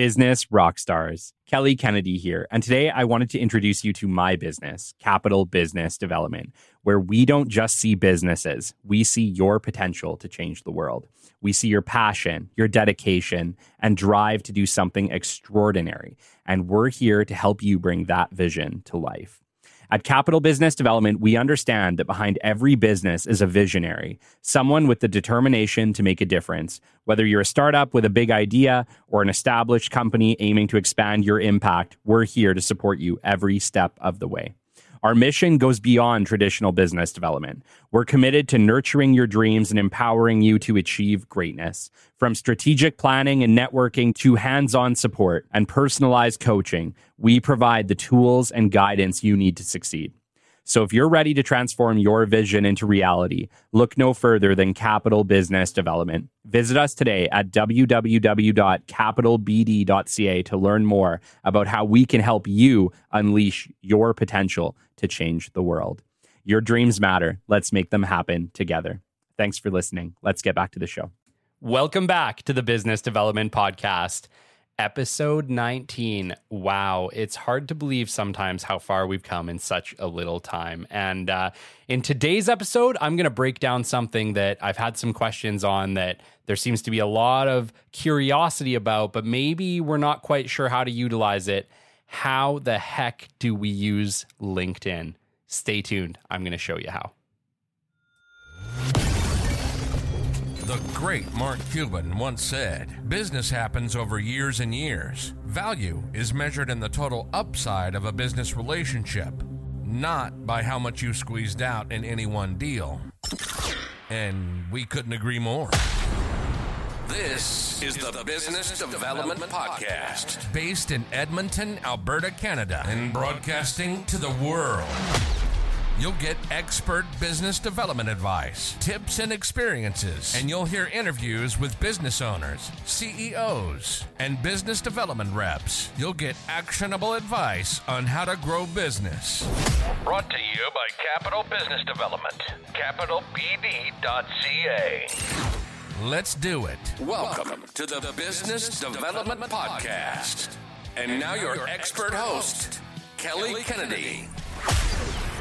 Business rock stars. Kelly Kennedy here. And today I wanted to introduce you to my business, Capital Business Development, where we don't just see businesses, we see your potential to change the world. We see your passion, your dedication, and drive to do something extraordinary. And we're here to help you bring that vision to life. At Capital Business Development, we understand that behind every business is a visionary, someone with the determination to make a difference. Whether you're a startup with a big idea or an established company aiming to expand your impact, we're here to support you every step of the way. Our mission goes beyond traditional business development. We're committed to nurturing your dreams and empowering you to achieve greatness. From strategic planning and networking to hands on support and personalized coaching, we provide the tools and guidance you need to succeed. So if you're ready to transform your vision into reality, look no further than Capital Business Development. Visit us today at www.capitalbd.ca to learn more about how we can help you unleash your potential to change the world. Your dreams matter. Let's make them happen together. Thanks for listening. Let's get back to the show. Welcome back to the Business Development Podcast episode 19. Wow, it's hard to believe sometimes how far we've come in such a little time. And uh, in today's episode, I'm going to break down something that I've had some questions on that there seems to be a lot of curiosity about, but maybe we're not quite sure how to utilize it. How the heck do we use LinkedIn? Stay tuned. I'm going to show you how. The great Mark Cuban once said business happens over years and years. Value is measured in the total upside of a business relationship, not by how much you squeezed out in any one deal. And we couldn't agree more. This is the Business Development Podcast, based in Edmonton, Alberta, Canada, and broadcasting to the world. You'll get expert business development advice, tips, and experiences, and you'll hear interviews with business owners, CEOs, and business development reps. You'll get actionable advice on how to grow business. Brought to you by Capital Business Development, capitalbd.ca. Let's do it. Welcome to the Business Development Podcast. And now your expert host, Kelly Kennedy.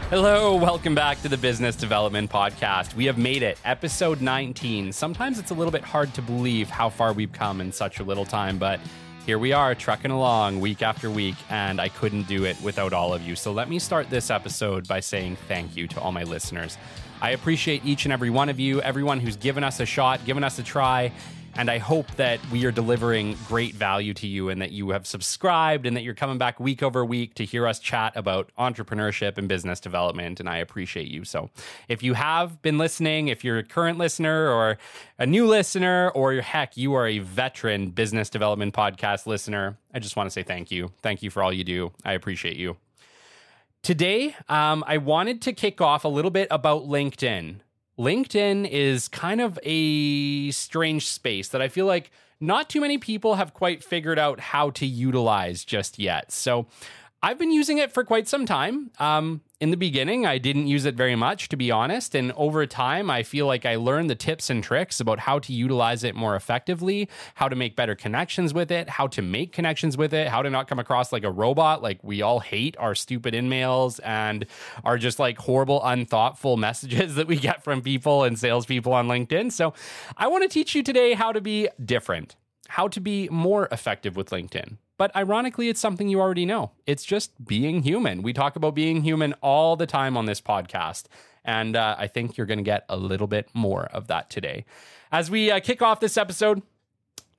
Hello, welcome back to the Business Development Podcast. We have made it, episode 19. Sometimes it's a little bit hard to believe how far we've come in such a little time, but here we are, trucking along week after week, and I couldn't do it without all of you. So let me start this episode by saying thank you to all my listeners. I appreciate each and every one of you, everyone who's given us a shot, given us a try, and I hope that we are delivering great value to you and that you have subscribed and that you're coming back week over week to hear us chat about entrepreneurship and business development. And I appreciate you. So if you have been listening, if you're a current listener or a new listener, or heck, you are a veteran business development podcast listener, I just want to say thank you. Thank you for all you do. I appreciate you. Today, um, I wanted to kick off a little bit about LinkedIn. LinkedIn is kind of a strange space that I feel like not too many people have quite figured out how to utilize just yet. So I've been using it for quite some time. Um, in the beginning, I didn't use it very much, to be honest. And over time, I feel like I learned the tips and tricks about how to utilize it more effectively, how to make better connections with it, how to make connections with it, how to not come across like a robot. Like we all hate our stupid in-mails and are just like horrible, unthoughtful messages that we get from people and salespeople on LinkedIn. So I want to teach you today how to be different, how to be more effective with LinkedIn. But ironically, it's something you already know. It's just being human. We talk about being human all the time on this podcast. And uh, I think you're going to get a little bit more of that today. As we uh, kick off this episode,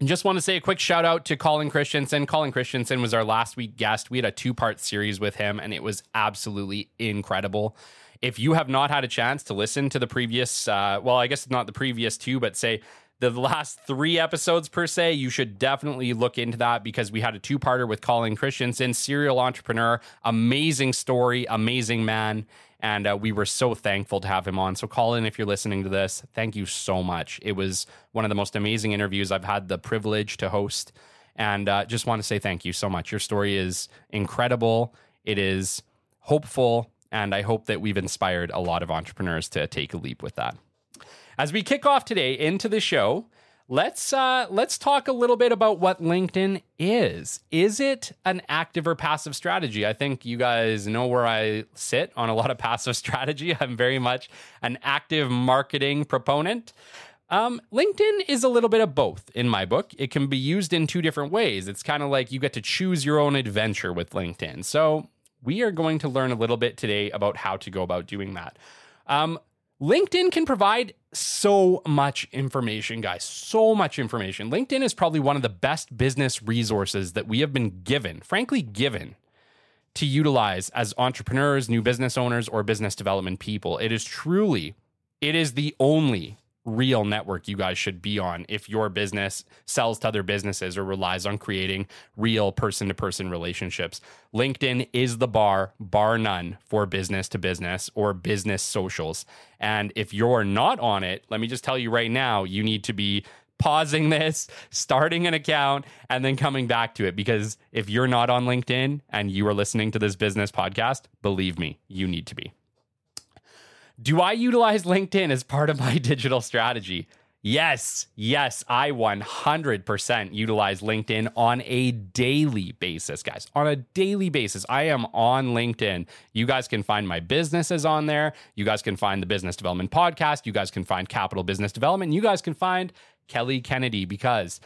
I just want to say a quick shout out to Colin Christensen. Colin Christensen was our last week guest. We had a two part series with him, and it was absolutely incredible. If you have not had a chance to listen to the previous, uh, well, I guess not the previous two, but say the last three episodes per se, you should definitely look into that because we had a two parter with Colin Christensen, serial entrepreneur, amazing story, amazing man. And uh, we were so thankful to have him on. So, Colin, if you're listening to this, thank you so much. It was one of the most amazing interviews I've had the privilege to host. And uh, just want to say thank you so much. Your story is incredible, it is hopeful. And I hope that we've inspired a lot of entrepreneurs to take a leap with that. As we kick off today into the show, let's uh, let's talk a little bit about what LinkedIn is. Is it an active or passive strategy? I think you guys know where I sit on a lot of passive strategy. I'm very much an active marketing proponent. Um, LinkedIn is a little bit of both in my book. It can be used in two different ways. It's kind of like you get to choose your own adventure with LinkedIn. So we are going to learn a little bit today about how to go about doing that. Um, LinkedIn can provide so much information, guys. So much information. LinkedIn is probably one of the best business resources that we have been given, frankly, given to utilize as entrepreneurs, new business owners, or business development people. It is truly, it is the only real network you guys should be on if your business sells to other businesses or relies on creating real person to person relationships. LinkedIn is the bar, bar none, for business to business or business socials. And if you're not on it, let me just tell you right now, you need to be pausing this, starting an account, and then coming back to it. Because if you're not on LinkedIn and you are listening to this business podcast, believe me, you need to be. Do I utilize LinkedIn as part of my digital strategy? Yes, yes, I 100% utilize LinkedIn on a daily basis, guys. On a daily basis, I am on LinkedIn. You guys can find my businesses on there. You guys can find the Business Development Podcast. You guys can find Capital Business Development. You guys can find Kelly Kennedy because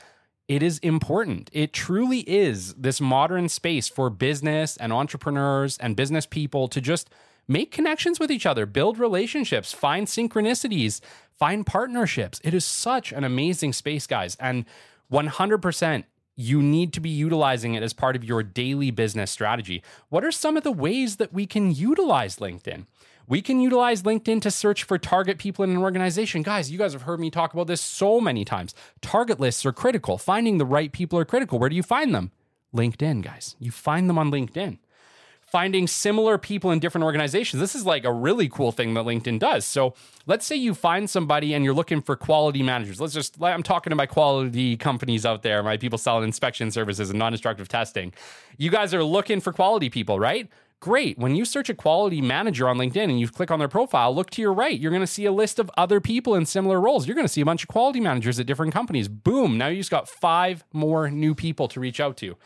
it is important. It truly is this modern space for business and entrepreneurs and business people to just make connections with each other, build relationships, find synchronicities, find partnerships. It is such an amazing space, guys. And 100%, you need to be utilizing it as part of your daily business strategy. What are some of the ways that we can utilize LinkedIn? We can utilize LinkedIn to search for target people in an organization. Guys, you guys have heard me talk about this so many times. Target lists are critical. Finding the right people are critical. Where do you find them? LinkedIn, guys. You find them on LinkedIn finding similar people in different organizations. This is like a really cool thing that LinkedIn does. So let's say you find somebody and you're looking for quality managers. Let's just, I'm talking to my quality companies out there, my people selling inspection services and non destructive testing. You guys are looking for quality people, right? Great. When you search a quality manager on LinkedIn and you click on their profile, look to your right. You're going to see a list of other people in similar roles. You're going to see a bunch of quality managers at different companies. Boom. Now you just got five more new people to reach out to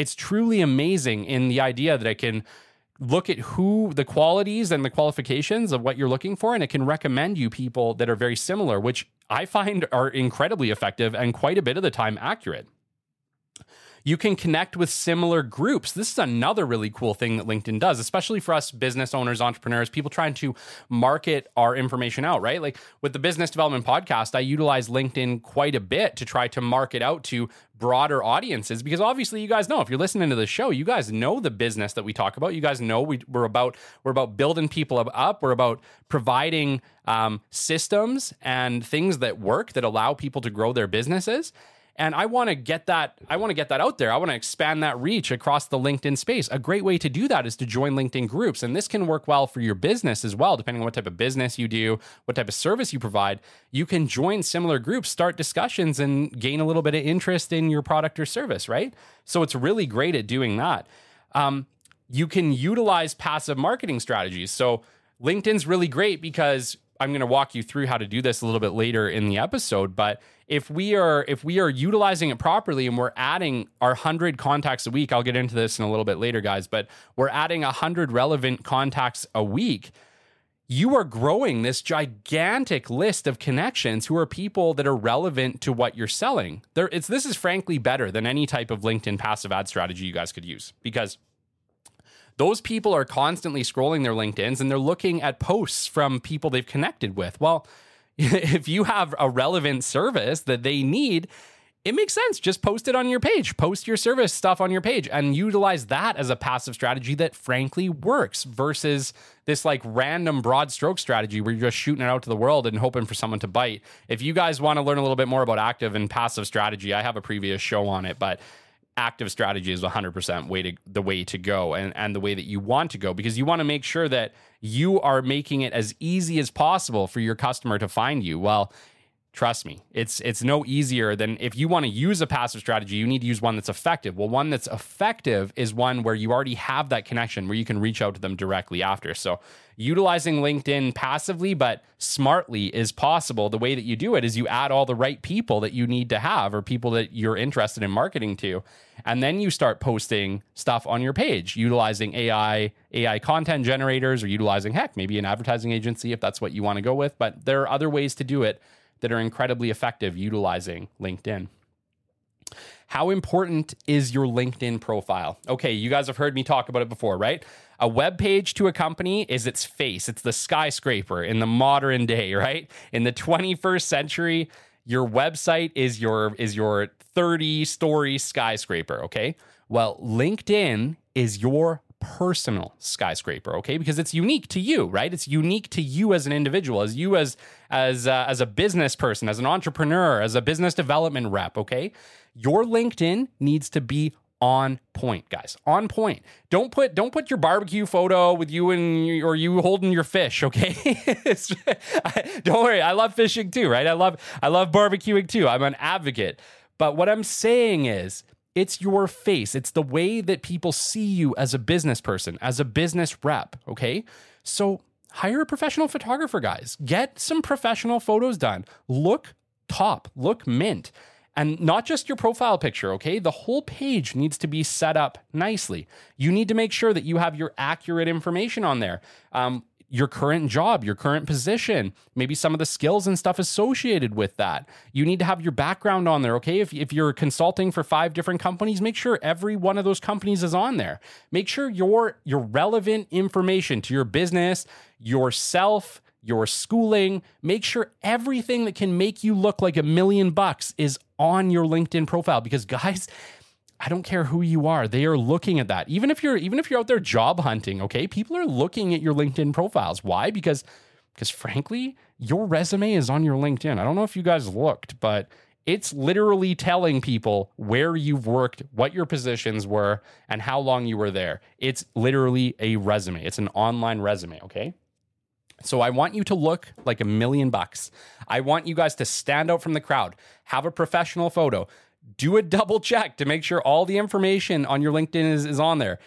it's truly amazing in the idea that I can look at who the qualities and the qualifications of what you're looking for and it can recommend you people that are very similar which i find are incredibly effective and quite a bit of the time accurate you can connect with similar groups. This is another really cool thing that LinkedIn does, especially for us business owners, entrepreneurs, people trying to market our information out, right? Like with the business development podcast, I utilize LinkedIn quite a bit to try to market out to broader audiences because obviously you guys know if you're listening to the show you guys know the business that we talk about you guys know we, are about we're about building people up we're about providing um, systems and things that work that allow people to grow their businesses and I want to get that I want to get that out there. I want to expand that reach across the LinkedIn space. A great way to do that is to join LinkedIn groups and this can work well for your business as well depending on what type of business you do, what type of service you provide. You can join similar groups, start discussions and gain a little bit of interest in your product or service, right? So it's really great at doing that. Um, you can utilize passive marketing strategies. So LinkedIn's really great because I'm going to walk you through how to do this a little bit later in the episode, but if we are if we are utilizing it properly and we're adding our 100 contacts a week, I'll get into this in a little bit later guys, but we're adding 100 relevant contacts a week, you are growing this gigantic list of connections who are people that are relevant to what you're selling. There it's this is frankly better than any type of LinkedIn passive ad strategy you guys could use because those people are constantly scrolling their LinkedIn's and they're looking at posts from people they've connected with. Well, if you have a relevant service that they need, it makes sense. Just post it on your page, post your service stuff on your page, and utilize that as a passive strategy that frankly works versus this like random broad stroke strategy where you're just shooting it out to the world and hoping for someone to bite. If you guys want to learn a little bit more about active and passive strategy, I have a previous show on it, but active strategy is 100% way to the way to go and, and the way that you want to go because you want to make sure that you are making it as easy as possible for your customer to find you. Well Trust me, it's it's no easier than if you want to use a passive strategy, you need to use one that's effective. Well, one that's effective is one where you already have that connection where you can reach out to them directly after. So, utilizing LinkedIn passively but smartly is possible. The way that you do it is you add all the right people that you need to have or people that you're interested in marketing to, and then you start posting stuff on your page utilizing AI AI content generators or utilizing heck, maybe an advertising agency if that's what you want to go with, but there are other ways to do it that are incredibly effective utilizing LinkedIn. How important is your LinkedIn profile? Okay, you guys have heard me talk about it before, right? A web page to a company is its face. It's the skyscraper in the modern day, right? In the 21st century, your website is your is your 30-story skyscraper, okay? Well, LinkedIn is your personal skyscraper okay? Because it's unique to you right? It's unique to you as an individual as you as as uh, as a business person as an entrepreneur as a business development rep okay? Your linkedin needs to be on point guys on point. Don't put don't put your barbecue photo with you and or you holding your fish okay? Don't worry i love fishing too right? I love i love barbecuing too i'm an advocate. But what i'm saying is it's your face. It's the way that people see you as a business person, as a business rep. Okay. So hire a professional photographer, guys. Get some professional photos done. Look top, look mint. And not just your profile picture, okay? The whole page needs to be set up nicely. You need to make sure that you have your accurate information on there. Um, your current job, your current position, maybe some of the skills and stuff associated with that. You need to have your background on there, okay? If, if you're consulting for five different companies, make sure every one of those companies is on there. Make sure your your relevant information to your business, yourself, your schooling, make sure everything that can make you look like a million bucks is on your LinkedIn profile because guys, I don't care who you are. They are looking at that. Even if you're even if you're out there job hunting, okay? People are looking at your LinkedIn profiles. Why? Because because frankly, your resume is on your LinkedIn. I don't know if you guys looked, but it's literally telling people where you've worked, what your positions were, and how long you were there. It's literally a resume. It's an online resume, okay? So I want you to look like a million bucks. I want you guys to stand out from the crowd, have a professional photo, do a double check to make sure all the information on your LinkedIn is, is on there.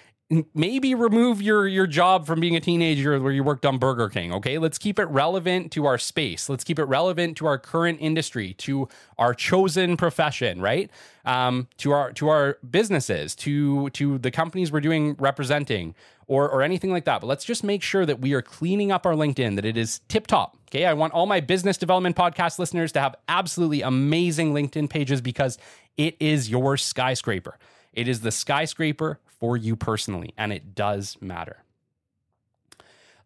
Maybe remove your your job from being a teenager where you worked on Burger King. Okay, let's keep it relevant to our space. Let's keep it relevant to our current industry, to our chosen profession, right? Um, to our to our businesses, to to the companies we're doing representing, or or anything like that. But let's just make sure that we are cleaning up our LinkedIn, that it is tip top. Okay, I want all my business development podcast listeners to have absolutely amazing LinkedIn pages because it is your skyscraper. It is the skyscraper for you personally, and it does matter.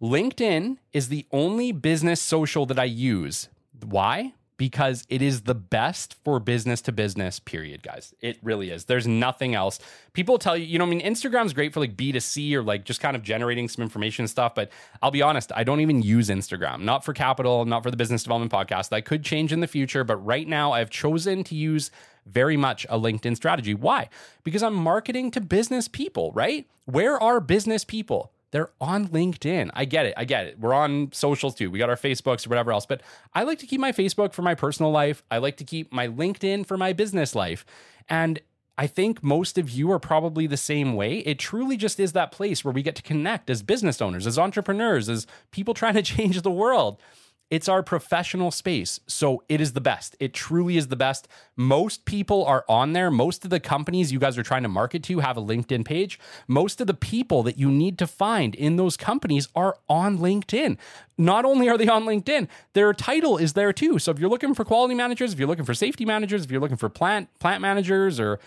LinkedIn is the only business social that I use. Why? Because it is the best for business to business, period, guys. It really is. There's nothing else. People tell you, you know, I mean, Instagram's great for like B2C or like just kind of generating some information stuff. But I'll be honest, I don't even use Instagram, not for capital, not for the business development podcast. That could change in the future. But right now, I've chosen to use very much a LinkedIn strategy. Why? Because I'm marketing to business people, right? Where are business people? They're on LinkedIn. I get it. I get it. We're on socials too. We got our Facebooks or whatever else. But I like to keep my Facebook for my personal life. I like to keep my LinkedIn for my business life. And I think most of you are probably the same way. It truly just is that place where we get to connect as business owners, as entrepreneurs, as people trying to change the world. It's our professional space. So it is the best. It truly is the best. Most people are on there. Most of the companies you guys are trying to market to have a LinkedIn page. Most of the people that you need to find in those companies are on LinkedIn. Not only are they on LinkedIn, their title is there too. So if you're looking for quality managers, if you're looking for safety managers, if you're looking for plant plant managers or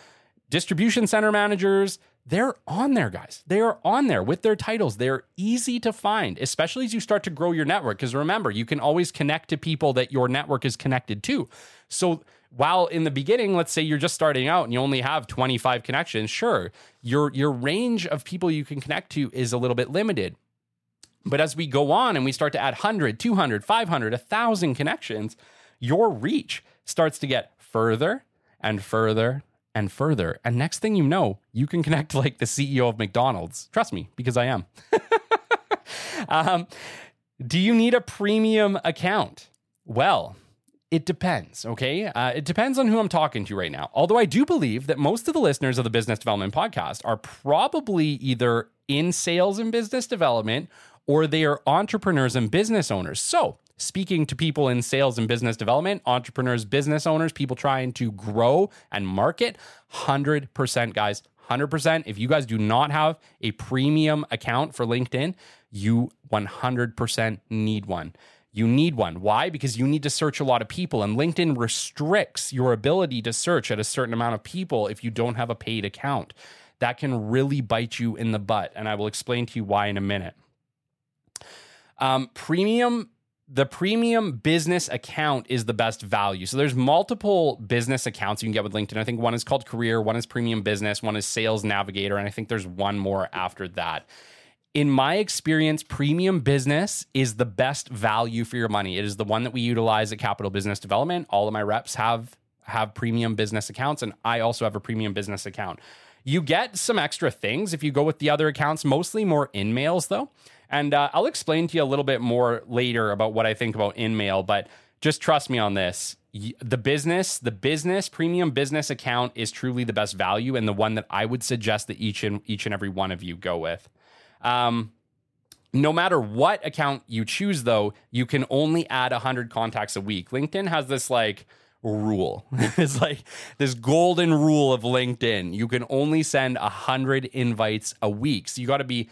distribution center managers, they're on there, guys. They are on there with their titles. They're easy to find, especially as you start to grow your network. Because remember, you can always connect to people that your network is connected to. So while in the beginning, let's say you're just starting out and you only have 25 connections, sure, your your range of people you can connect to is a little bit limited. But as we go on and we start to add 100, 200, 500, 1000 connections, your reach starts to get further and further and further. And next thing you know, you can connect like the CEO of McDonald's. Trust me, because I am. um, do you need a premium account? Well, it depends, okay? Uh, it depends on who I'm talking to right now. Although I do believe that most of the listeners of the Business Development Podcast are probably either in sales and business development or they are entrepreneurs and business owners. So, speaking to people in sales and business development, entrepreneurs, business owners, people trying to grow and market, 100%, guys, 100%. If you guys do not have a premium account for LinkedIn, you 100% need one. You need one. Why? Because you need to search a lot of people, and LinkedIn restricts your ability to search at a certain amount of people if you don't have a paid account. That can really bite you in the butt, and I will explain to you why in a minute. Um, premium the premium business account is the best value. So there's multiple business accounts you can get with LinkedIn. I think one is called career, one is premium business, one is sales navigator, and I think there's one more after that in my experience, premium business is the best value for your money. It is the one that we utilize at Capital Business Development. All of my reps have have premium business accounts, and I also have a premium business account. You get some extra things if you go with the other accounts, mostly more in mails though. And uh, I'll explain to you a little bit more later about what I think about InMail, but just trust me on this. The business, the business premium business account is truly the best value and the one that I would suggest that each and each and every one of you go with. Um, no matter what account you choose, though, you can only add 100 contacts a week. LinkedIn has this like rule. it's like this golden rule of LinkedIn. You can only send 100 invites a week. So you got to be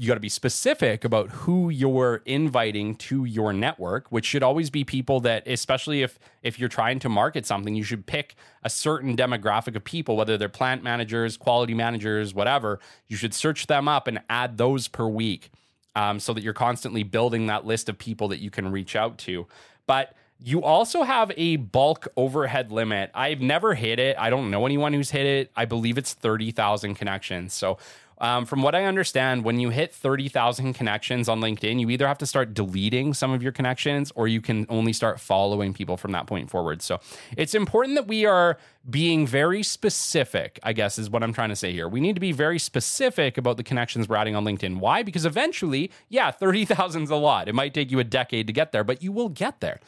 you got to be specific about who you're inviting to your network which should always be people that especially if if you're trying to market something you should pick a certain demographic of people whether they're plant managers quality managers whatever you should search them up and add those per week um, so that you're constantly building that list of people that you can reach out to but you also have a bulk overhead limit. I've never hit it. I don't know anyone who's hit it. I believe it's 30,000 connections. So um, from what I understand, when you hit 30,000 connections on LinkedIn, you either have to start deleting some of your connections or you can only start following people from that point forward. So it's important that we are being very specific, I guess, is what I'm trying to say here. We need to be very specific about the connections we're adding on LinkedIn. Why? Because eventually, yeah, 30,000 is a lot. It might take you a decade to get there, but you will get there.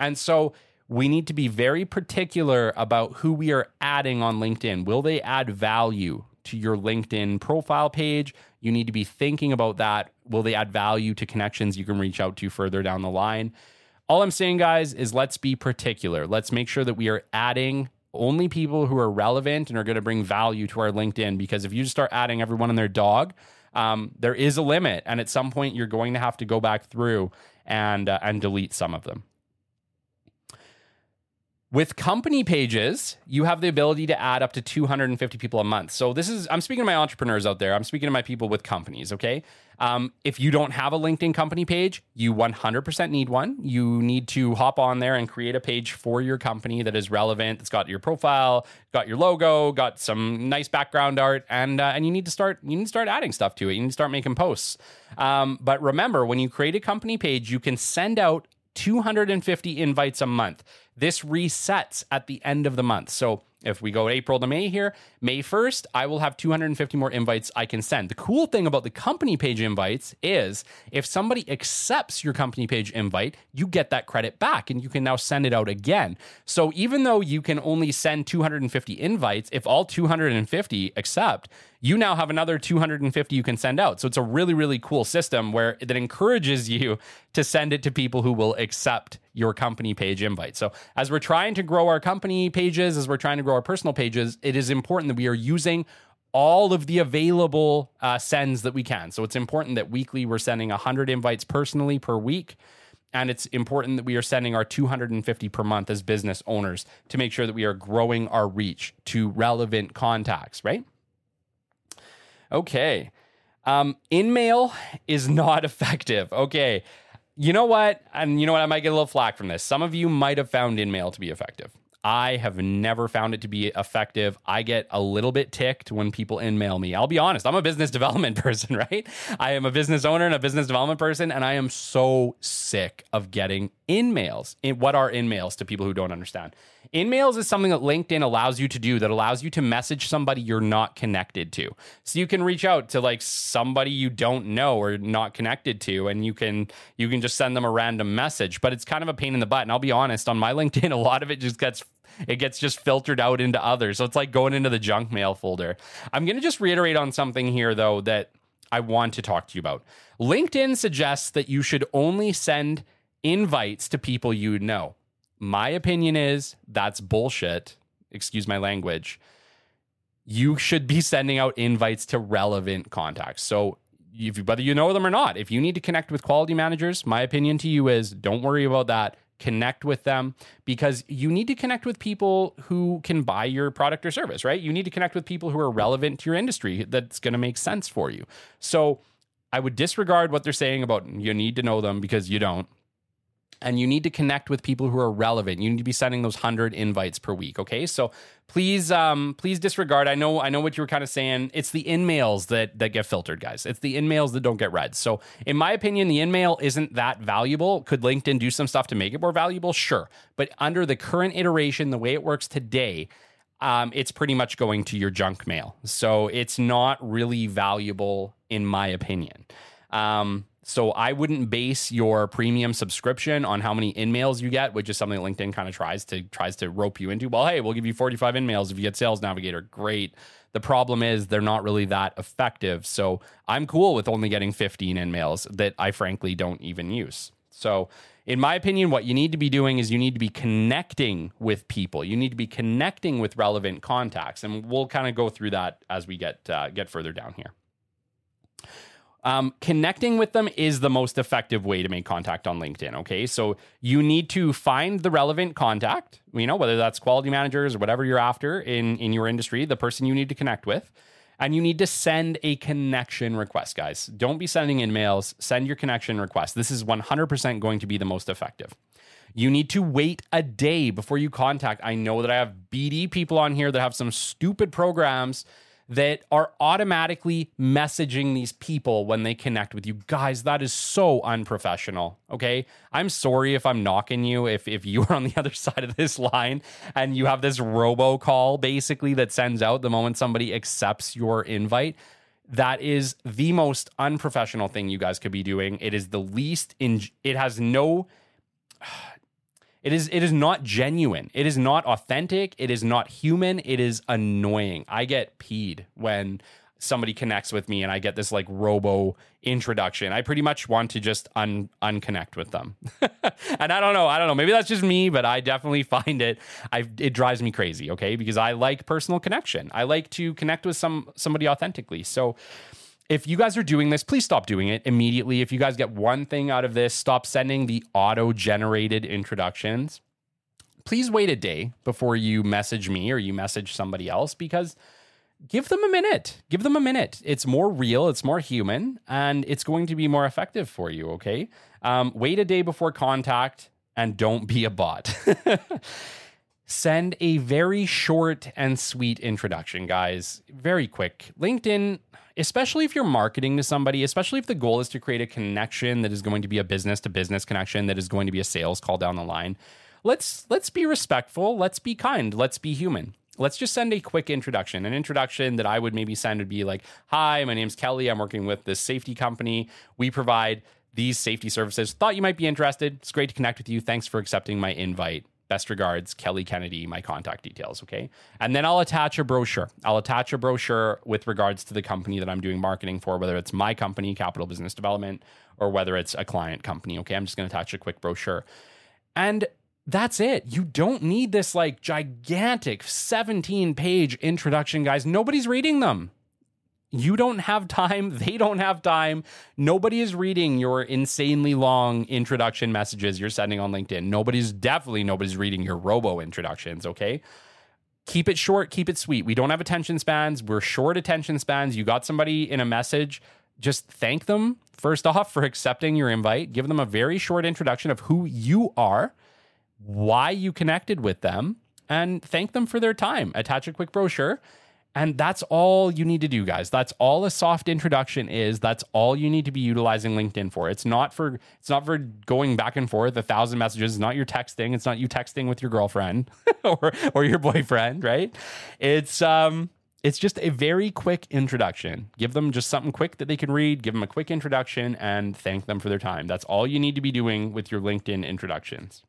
And so, we need to be very particular about who we are adding on LinkedIn. Will they add value? To your LinkedIn profile page. You need to be thinking about that. Will they add value to connections you can reach out to further down the line? All I'm saying, guys, is let's be particular. Let's make sure that we are adding only people who are relevant and are going to bring value to our LinkedIn. Because if you just start adding everyone and their dog, um, there is a limit, and at some point you're going to have to go back through and uh, and delete some of them. With company pages, you have the ability to add up to 250 people a month. So this is I'm speaking to my entrepreneurs out there. I'm speaking to my people with companies. Okay, um, if you don't have a LinkedIn company page, you 100% need one. You need to hop on there and create a page for your company that is relevant. That's got your profile, got your logo, got some nice background art, and uh, and you need to start you need to start adding stuff to it. You need to start making posts. Um, but remember, when you create a company page, you can send out 250 invites a month. This resets at the end of the month. So if we go April to May here, May 1st, I will have 250 more invites I can send. The cool thing about the company page invites is if somebody accepts your company page invite, you get that credit back and you can now send it out again. So even though you can only send 250 invites, if all 250 accept, you now have another 250 you can send out. So it's a really, really cool system where that encourages you to send it to people who will accept your company page invite. So as we're trying to grow our company pages, as we're trying to grow our personal pages, it is important that we are using all of the available uh, sends that we can. So it's important that weekly we're sending 100 invites personally per week. And it's important that we are sending our 250 per month as business owners to make sure that we are growing our reach to relevant contacts, right? Okay. Um, InMail is not effective. Okay. You know what? And you know what? I might get a little flack from this. Some of you might have found InMail to be effective. I have never found it to be effective. I get a little bit ticked when people InMail me. I'll be honest, I'm a business development person, right? I am a business owner and a business development person, and I am so sick of getting InMails. In, what are InMails to people who don't understand? InMails is something that LinkedIn allows you to do that allows you to message somebody you're not connected to. So you can reach out to like somebody you don't know or not connected to and you can you can just send them a random message, but it's kind of a pain in the butt. And I'll be honest, on my LinkedIn a lot of it just gets it gets just filtered out into others. So it's like going into the junk mail folder. I'm going to just reiterate on something here though that I want to talk to you about. LinkedIn suggests that you should only send invites to people you know. My opinion is that's bullshit. Excuse my language. You should be sending out invites to relevant contacts. So, if, whether you know them or not, if you need to connect with quality managers, my opinion to you is don't worry about that. Connect with them because you need to connect with people who can buy your product or service, right? You need to connect with people who are relevant to your industry that's going to make sense for you. So, I would disregard what they're saying about you need to know them because you don't and you need to connect with people who are relevant. You need to be sending those hundred invites per week. Okay, so please, um, please disregard. I know, I know what you were kind of saying. It's the in-mails that that get filtered, guys. It's the in-mails that don't get read. So, in my opinion, the in-mail isn't that valuable. Could LinkedIn do some stuff to make it more valuable? Sure, but under the current iteration, the way it works today. Um, it's pretty much going to your junk mail. So it's not really valuable, in my opinion. Um, so I wouldn't base your premium subscription on how many InMails you get, which is something LinkedIn kind of tries to tries to rope you into. Well, hey, we'll give you 45 InMails if you get Sales Navigator. Great. The problem is they're not really that effective. So I'm cool with only getting 15 InMails that I frankly don't even use. So in my opinion, what you need to be doing is you need to be connecting with people. You need to be connecting with relevant contacts, and we'll kind of go through that as we get uh, get further down here. Um, connecting with them is the most effective way to make contact on LinkedIn. Okay. So you need to find the relevant contact, you know, whether that's quality managers or whatever you're after in, in your industry, the person you need to connect with. And you need to send a connection request, guys. Don't be sending InMails, send your connection request. This is 100% going to be the most effective. You need to wait a day before you contact. I know that I have BD people on here that have some stupid programs that are automatically messaging these people when they connect with you. Guys, that is so unprofessional. Okay. I'm sorry if I'm knocking you, if, if you are on the other side of this line and you have this robo call basically that sends out the moment somebody accepts your invite. That is the most unprofessional thing you guys could be doing. It is the least in it has no it is it is not genuine. It is not authentic. It is not human. It is annoying. I get peed when somebody connects with me and I get this like robo introduction. I pretty much want to just un unconnect with them. and I don't know, I don't know. Maybe that's just me, but I definitely find it I it drives me crazy, okay? Because I like personal connection. I like to connect with some somebody authentically. So if you guys are doing this, please stop doing it immediately. If you guys get one thing out of this, stop sending the auto generated introductions. Please wait a day before you message me or you message somebody else because give them a minute. Give them a minute. It's more real, it's more human, and it's going to be more effective for you, okay? Um, wait a day before contact and don't be a bot. Send a very short and sweet introduction, guys. Very quick. LinkedIn especially if you're marketing to somebody, especially if the goal is to create a connection that is going to be a business to business connection that is going to be a sales call down the line. Let's let's be respectful, let's be kind, let's be human. Let's just send a quick introduction. An introduction that I would maybe send would be like, "Hi, my name's Kelly. I'm working with this safety company. We provide these safety services. Thought you might be interested. It's great to connect with you. Thanks for accepting my invite. Best regards, Kelly Kennedy, my contact details. Okay. And then I'll attach a brochure. I'll attach a brochure with regards to the company that I'm doing marketing for, whether it's my company, Capital Business Development, or whether it's a client company. Okay. I'm just going to attach a quick brochure. And that's it. You don't need this like gigantic 17 page introduction, guys. Nobody's reading them you don't have time. They don't have time. Nobody is reading your insanely long introduction messages you're sending on LinkedIn. Nobody's definitely nobody's reading your robo introductions. Okay. Keep it short, keep it sweet. We don't have attention spans. We're short attention spans. You got somebody in a message, just thank them first off for accepting your invite. Give them a very short introduction of who you are, why you connected with them, and thank them for their time. Attach a quick brochure And that's all you need to do, guys. That's all a soft introduction is. That's all you need to be utilizing LinkedIn for. It's not for it's not for going back and forth a thousand messages. It's not your texting. It's not you texting with your girlfriend or or your boyfriend, right? It's um it's just a very quick introduction. Give them just something quick that they can read, give them a quick introduction, and thank them for their time. That's all you need to be doing with your LinkedIn introductions.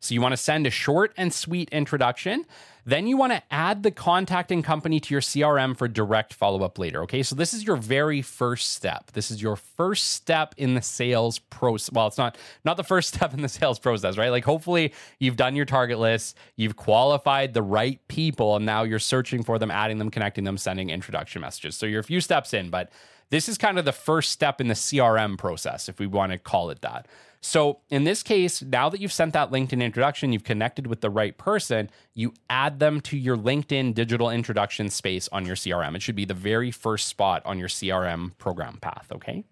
So you want to send a short and sweet introduction. Then you want to add the contacting company to your CRM for direct follow up later. Okay. So this is your very first step. This is your first step in the sales process. Well, it's not, not the first step in the sales process, right? Like hopefully you've done your target list, you've qualified the right people, and now you're searching for them, adding them, connecting them, sending introduction messages. So you're a few steps in, but this is kind of the first step in the CRM process, if we want to call it that. So in this case, now that you've sent that LinkedIn introduction, you've connected with the right person, you add them to your LinkedIn digital introduction space on your CRM. It should be the very first spot on your CRM program path, okay?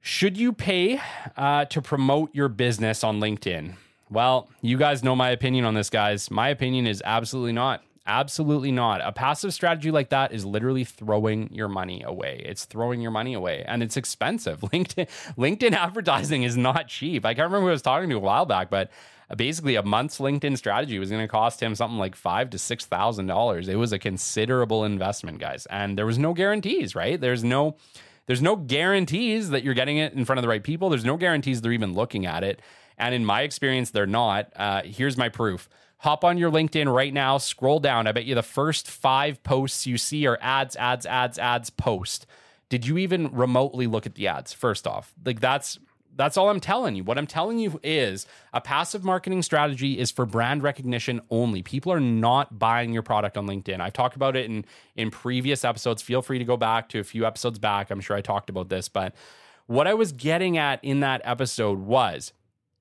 Should you pay uh, to promote your business on LinkedIn? Well, you guys know my opinion on this, guys. My opinion is absolutely not. Absolutely not. A passive strategy like that is literally throwing your money away. It's throwing your money away and it's expensive. LinkedIn LinkedIn advertising is not cheap. I can't remember who I was talking to a while back, but basically a month's LinkedIn strategy was going to cost him something like five to six thousand dollars. It was a considerable investment, guys, and there was no guarantees. Right? There's no there's no guarantees that you're getting it in front of the right people. There's no guarantees they're even looking at it. And in my experience, they're not. Uh, here's my proof hop on your LinkedIn right now, scroll down. I bet you the first five posts you see are ads, ads, ads, ads, post. Did you even remotely look at the ads? First off, like that's that's all I'm telling you. What I'm telling you is a passive marketing strategy is for brand recognition only. People are not buying your product on LinkedIn. I've talked about it in in previous episodes. Feel free to go back to a few episodes back. I'm sure I talked about this, but what I was getting at in that episode was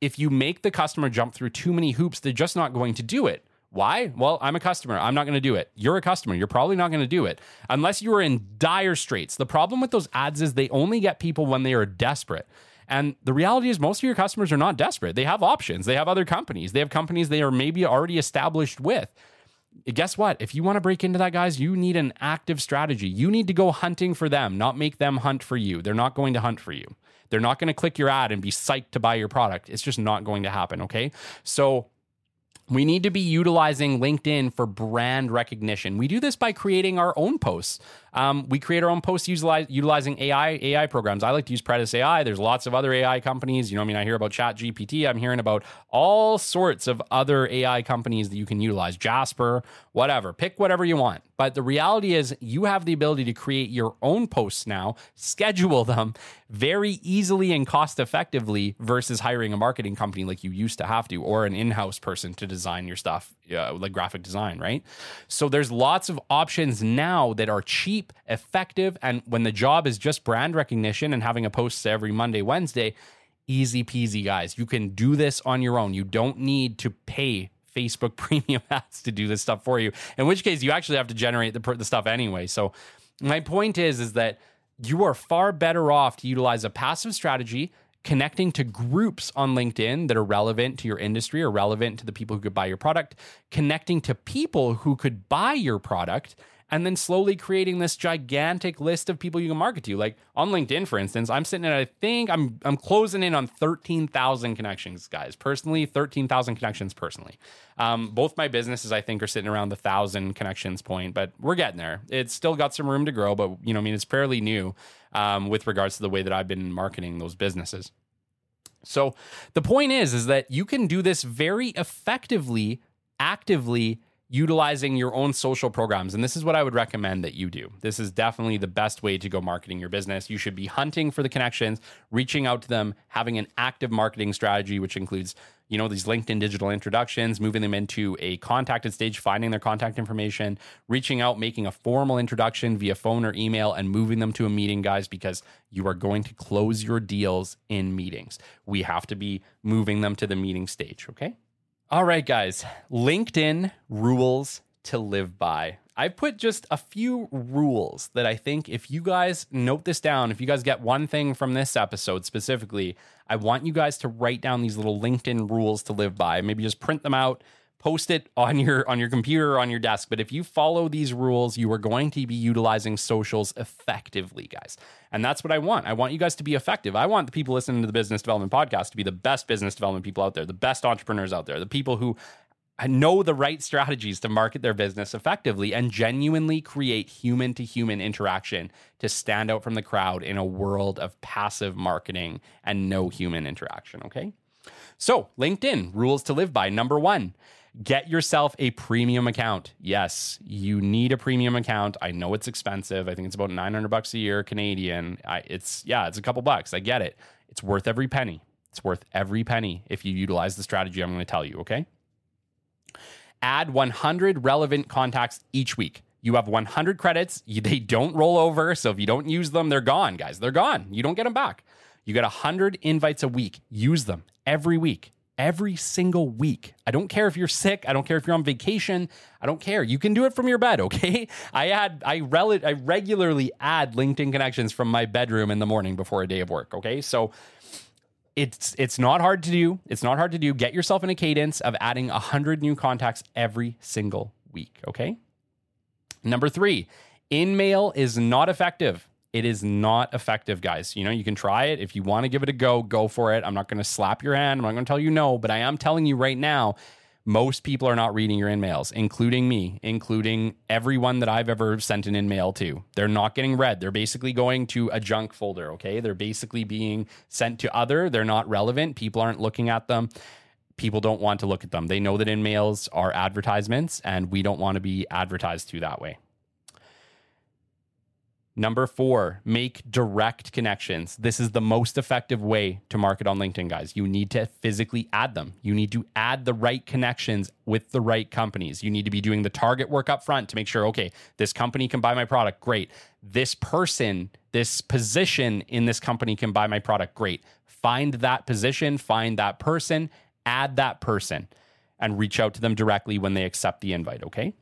if you make the customer jump through too many hoops, they're just not going to do it. Why? Well, I'm a customer. I'm not going to do it. You're a customer. You're probably not going to do it unless you are in dire straits. The problem with those ads is they only get people when they are desperate. And the reality is, most of your customers are not desperate. They have options, they have other companies, they have companies they are maybe already established with. Guess what? If you want to break into that, guys, you need an active strategy. You need to go hunting for them, not make them hunt for you. They're not going to hunt for you. They're not going to click your ad and be psyched to buy your product. It's just not going to happen. Okay. So, we need to be utilizing LinkedIn for brand recognition. We do this by creating our own posts. Um, we create our own posts utilizing AI AI programs. I like to use Predis AI. There's lots of other AI companies. You know, I mean, I hear about Chat GPT. I'm hearing about all sorts of other AI companies that you can utilize. Jasper, whatever. Pick whatever you want. But the reality is, you have the ability to create your own posts now, schedule them very easily and cost effectively versus hiring a marketing company like you used to have to, or an in house person to design your stuff, uh, like graphic design, right? So there's lots of options now that are cheap effective, and when the job is just brand recognition and having a post every Monday, Wednesday, easy peasy, guys. You can do this on your own. You don't need to pay Facebook premium ads to do this stuff for you. In which case, you actually have to generate the, the stuff anyway. So, my point is, is that you are far better off to utilize a passive strategy connecting to groups on LinkedIn that are relevant to your industry or relevant to the people who could buy your product, connecting to people who could buy your product, and then slowly creating this gigantic list of people you can market to. Like on LinkedIn, for instance, I'm sitting at I think I'm I'm closing in on thirteen thousand connections, guys. Personally, thirteen thousand connections personally. Um, both my businesses, I think, are sitting around the thousand connections point, but we're getting there. It's still got some room to grow, but you know, I mean, it's fairly new um, with regards to the way that I've been marketing those businesses. So the point is, is that you can do this very effectively, actively utilizing your own social programs. And this is what I would recommend that you do. This is definitely the best way to go marketing your business. You should be hunting for the connections, reaching out to them, having an active marketing strategy, which includes, you know, these LinkedIn digital introductions, moving them into a contacted stage, finding their contact information, reaching out, making a formal introduction via phone or email, and moving them to a meeting, guys, because you are going to close your deals in meetings. We have to be moving them to the meeting stage, okay? All right, guys. LinkedIn rules to live by. I put just a few rules that I think if you guys note this down, if you guys get one thing from this episode specifically, I want you guys to write down these little LinkedIn rules to live by. Maybe just print them out, post it on your on your computer on your desk but if you follow these rules you are going to be utilizing socials effectively guys. And that's what i want. I want you guys to be effective. I want the people listening to the business development podcast to be the best business development people out there the best entrepreneurs out there the people who know the right strategies to market their business effectively and genuinely create human to human interaction to stand out from the crowd in a world of passive marketing and no human interaction okay? So linkedin rules to live by. Number one Get yourself a premium account. Yes, you need a premium account. I know it's expensive. I think it's about 900 bucks a year Canadian. I, it's yeah, it's a couple bucks. I get it. It's worth every penny. It's worth every penny if you utilize the strategy I'm going to tell you, okay? Add 100 relevant contacts each week. You have 100 credits. They don't roll over. So if you don't use them, they're gone, guys. They're gone. You don't get them back. You get 100 invites a week. Use them every week every single week. I don't care if you're sick. I don't care if you're on vacation. I don't care. You can do it from your bed, okay? I add I rel- I regularly add LinkedIn connections from my bedroom in the morning before a day of work, okay? So it's it's not hard to do. It's not hard to do. Get yourself in a cadence of adding 100 new contacts every single week, okay? Number 3, InMail is not effective it is not effective, guys. You know, you can try it. If you want to give it a go, go for it. I'm not going to slap your hand. I'm not going to tell you no, but I am telling you right now, most people are not reading your InMails, including me, including everyone that I've ever sent an InMail to. They're not getting read. They're basically going to a junk folder, okay? They're basically being sent to other. They're not relevant. People aren't looking at them. People don't want to look at them. They know that InMails are advertisements, and we don't want to be advertised to that way. Number four, make direct connections. This is the most effective way to market on LinkedIn, guys. You need to physically add them. You need to add the right connections with the right companies. You need to be doing the target work up front to make sure, okay, this company can buy my product. Great. This person, this position in this company can buy my product. Great. Find that position, find that person, add that person, and reach out to them directly when they accept the invite, okay?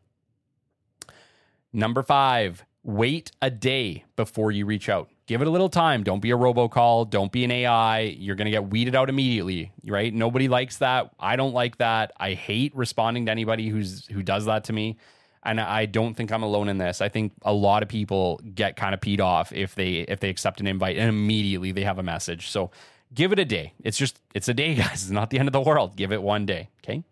Number five, wait a day before you reach out. Give it a little time. Don't be a robocall. Don't be an AI. You're going to get weeded out immediately, right? Nobody likes that. I don't like that. I hate responding to anybody who's who does that to me. And I don't think I'm alone in this. I think a lot of people get kind of peed off if they if they accept an invite and immediately they have a message. So give it a day. It's just it's a day, guys. It's not the end of the world. Give it one day, okay?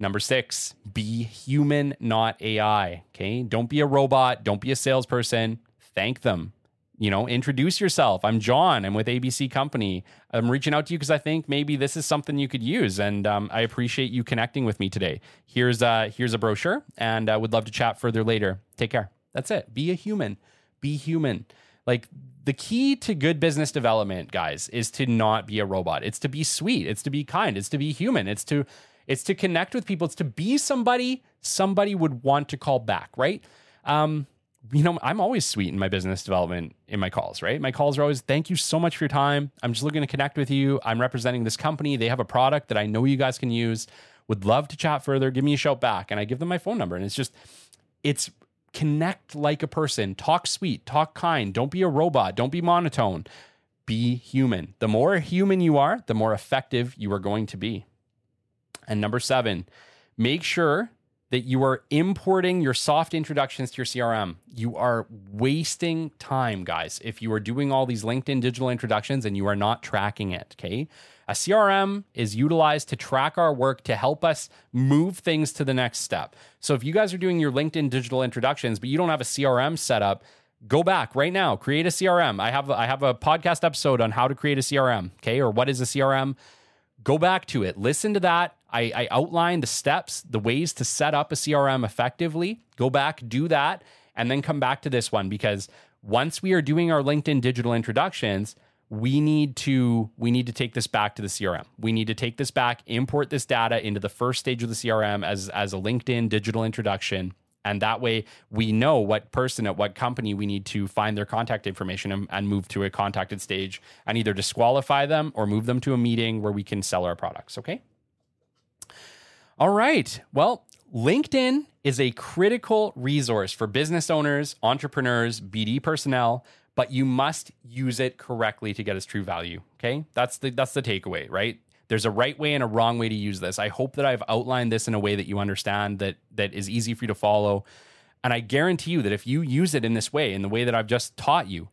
Number six, be human, not AI. Okay. Don't be a robot. Don't be a salesperson. Thank them. You know, introduce yourself. I'm John. I'm with ABC Company. I'm reaching out to you because I think maybe this is something you could use, and um, I appreciate you connecting with me today. Here's a, here's a brochure, and I uh, would love to chat further later. Take care. That's it. Be a human. Be human. Like the key to good business development, guys, is to not be a robot. It's to be sweet. It's to be kind. It's to be human. It's to it's to connect with people. It's to be somebody somebody would want to call back, right? Um, you know, I'm always sweet in my business development in my calls, right? My calls are always, thank you so much for your time. I'm just looking to connect with you. I'm representing this company. They have a product that I know you guys can use. Would love to chat further. Give me a shout back. And I give them my phone number. And it's just, it's connect like a person, talk sweet, talk kind. Don't be a robot. Don't be monotone. Be human. The more human you are, the more effective you are going to be. And number seven, make sure that you are importing your soft introductions to your CRM. You are wasting time, guys, if you are doing all these LinkedIn digital introductions and you are not tracking it. Okay. A CRM is utilized to track our work to help us move things to the next step. So if you guys are doing your LinkedIn digital introductions, but you don't have a CRM set up, go back right now, create a CRM. I have I have a podcast episode on how to create a CRM, okay? Or what is a CRM? Go back to it. Listen to that I, I outlined the steps, the ways to set up a CRM effectively. Go back, do that, and then come back to this one because once we are doing our LinkedIn digital introductions, we need to we need to take this back to the CRM. We need to take this back, import this data into the first stage of the CRM as as a LinkedIn digital introduction. And that way we know what person at what company we need to find their contact information and, and move to a contacted stage and either disqualify them or move them to a meeting where we can sell our products. Okay. All right. Well, LinkedIn is a critical resource for business owners, entrepreneurs, BD personnel, but you must use it correctly to get its true value. Okay? That's the that's the takeaway, right? There's a right way and a wrong way to use this. I hope that I've outlined this in a way that you understand that that is easy for you to follow. And I guarantee you that if you use it in this way, in the way that I've just taught you,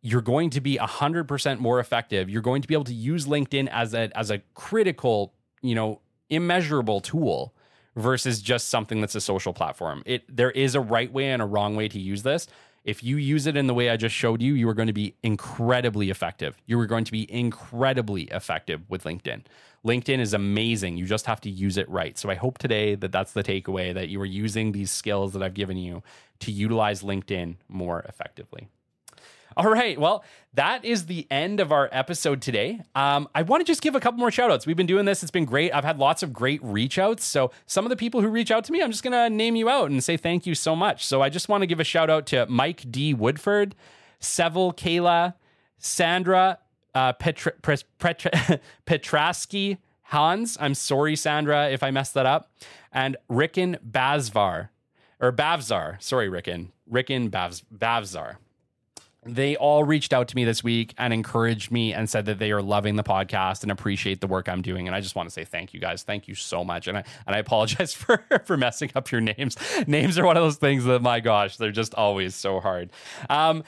you're going to be 100% more effective. You're going to be able to use LinkedIn as a as a critical, you know, immeasurable tool versus just something that's a social platform. It there is a right way and a wrong way to use this. If you use it in the way I just showed you, you are going to be incredibly effective. You are going to be incredibly effective with LinkedIn. LinkedIn is amazing. You just have to use it right. So I hope today that that's the takeaway that you are using these skills that I've given you to utilize LinkedIn more effectively. All right. Well, that is the end of our episode today. Um, I want to just give a couple more shout outs. We've been doing this, it's been great. I've had lots of great reach outs. So, some of the people who reach out to me, I'm just going to name you out and say thank you so much. So, I just want to give a shout out to Mike D. Woodford, Seville Kayla, Sandra uh, Petra, Petra, Petraski Hans. I'm sorry, Sandra, if I messed that up. And Ricken Bazvar, or Bavzar. Sorry, Ricken. Ricken Bavz, Bavzar they all reached out to me this week and encouraged me and said that they are loving the podcast and appreciate the work I'm doing. And I just want to say thank you guys. Thank you so much. And I and I apologize for for messing up your names. Names are one of those things that my gosh, they're just always so hard. Um,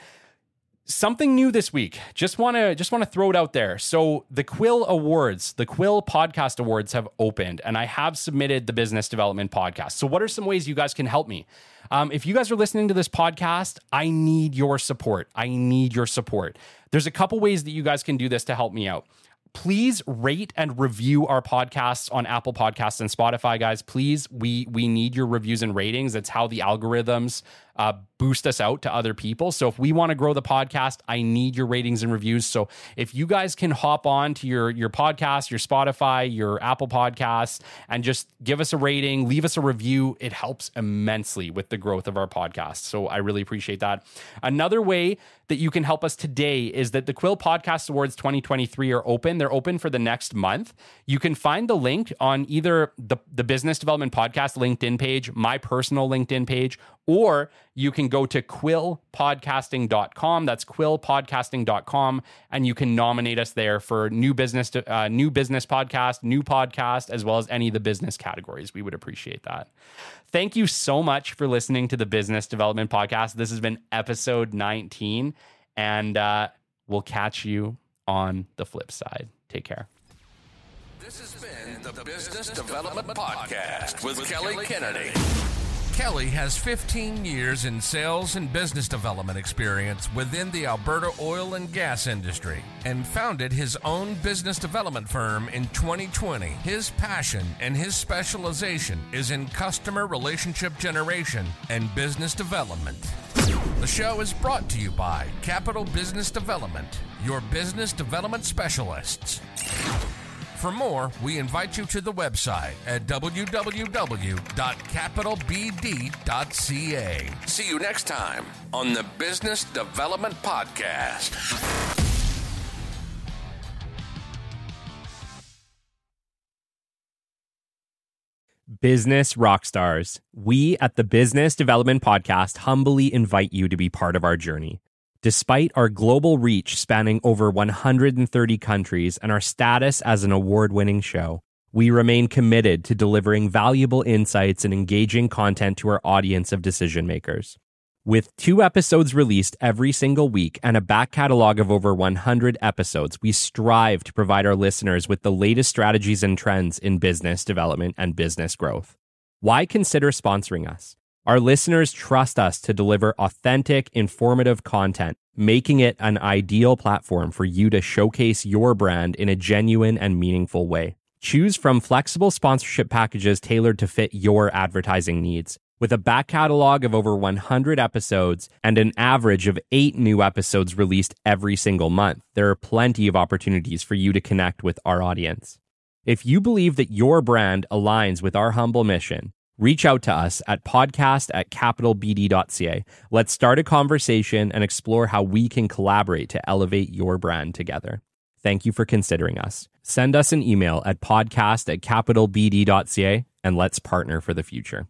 something new this week. Just want to just want to throw it out there. So the quill awards the quill podcast awards have opened and i have submitted the business development podcast. So what are some ways you guys can help me? Um, if you guys are listening to this podcast i need your support. I need your support. There's a couple ways that you guys can do this to help me out. Please rate and review our podcasts on Apple Podcasts and Spotify, guys. Please, we we need your reviews and ratings. It's how the algorithms uh, boost us out to other people. So if we want to grow the podcast, I need your ratings and reviews. So if you guys can hop on to your your podcast, your Spotify, your Apple Podcasts, and just give us a rating, leave us a review, it helps immensely with the growth of our podcast. So I really appreciate that. Another way that you can help us today is that the Quill Podcast Awards 2023 are open. They're open for the next month. You can find the link on either the, the Business Development Podcast LinkedIn page, my personal LinkedIn page, or you can go to quillpodcasting.com. That's quillpodcasting.com. And you can nominate us there for new business, uh, new business podcast, new podcast, as well as any of the business categories. We would appreciate that. Thank you so much for listening to the Business Development Podcast. This has been episode 19, and uh, we'll catch you on the flip side. Take care. This has been the Business Development Podcast with Kelly Kennedy. Kelly has 15 years in sales and business development experience within the Alberta oil and gas industry and founded his own business development firm in 2020. His passion and his specialization is in customer relationship generation and business development. The show is brought to you by Capital Business Development, your business development specialists. For more, we invite you to the website at www.capitalbd.ca. See you next time on the Business Development Podcast. Business Rockstars. We at the Business Development Podcast humbly invite you to be part of our journey. Despite our global reach spanning over 130 countries and our status as an award winning show, we remain committed to delivering valuable insights and engaging content to our audience of decision makers. With two episodes released every single week and a back catalog of over 100 episodes, we strive to provide our listeners with the latest strategies and trends in business development and business growth. Why consider sponsoring us? Our listeners trust us to deliver authentic, informative content, making it an ideal platform for you to showcase your brand in a genuine and meaningful way. Choose from flexible sponsorship packages tailored to fit your advertising needs. With a back catalog of over 100 episodes and an average of eight new episodes released every single month, there are plenty of opportunities for you to connect with our audience. If you believe that your brand aligns with our humble mission, reach out to us at podcast at capitalbd.ca. Let's start a conversation and explore how we can collaborate to elevate your brand together. Thank you for considering us. Send us an email at podcast at capitalbd.ca and let's partner for the future.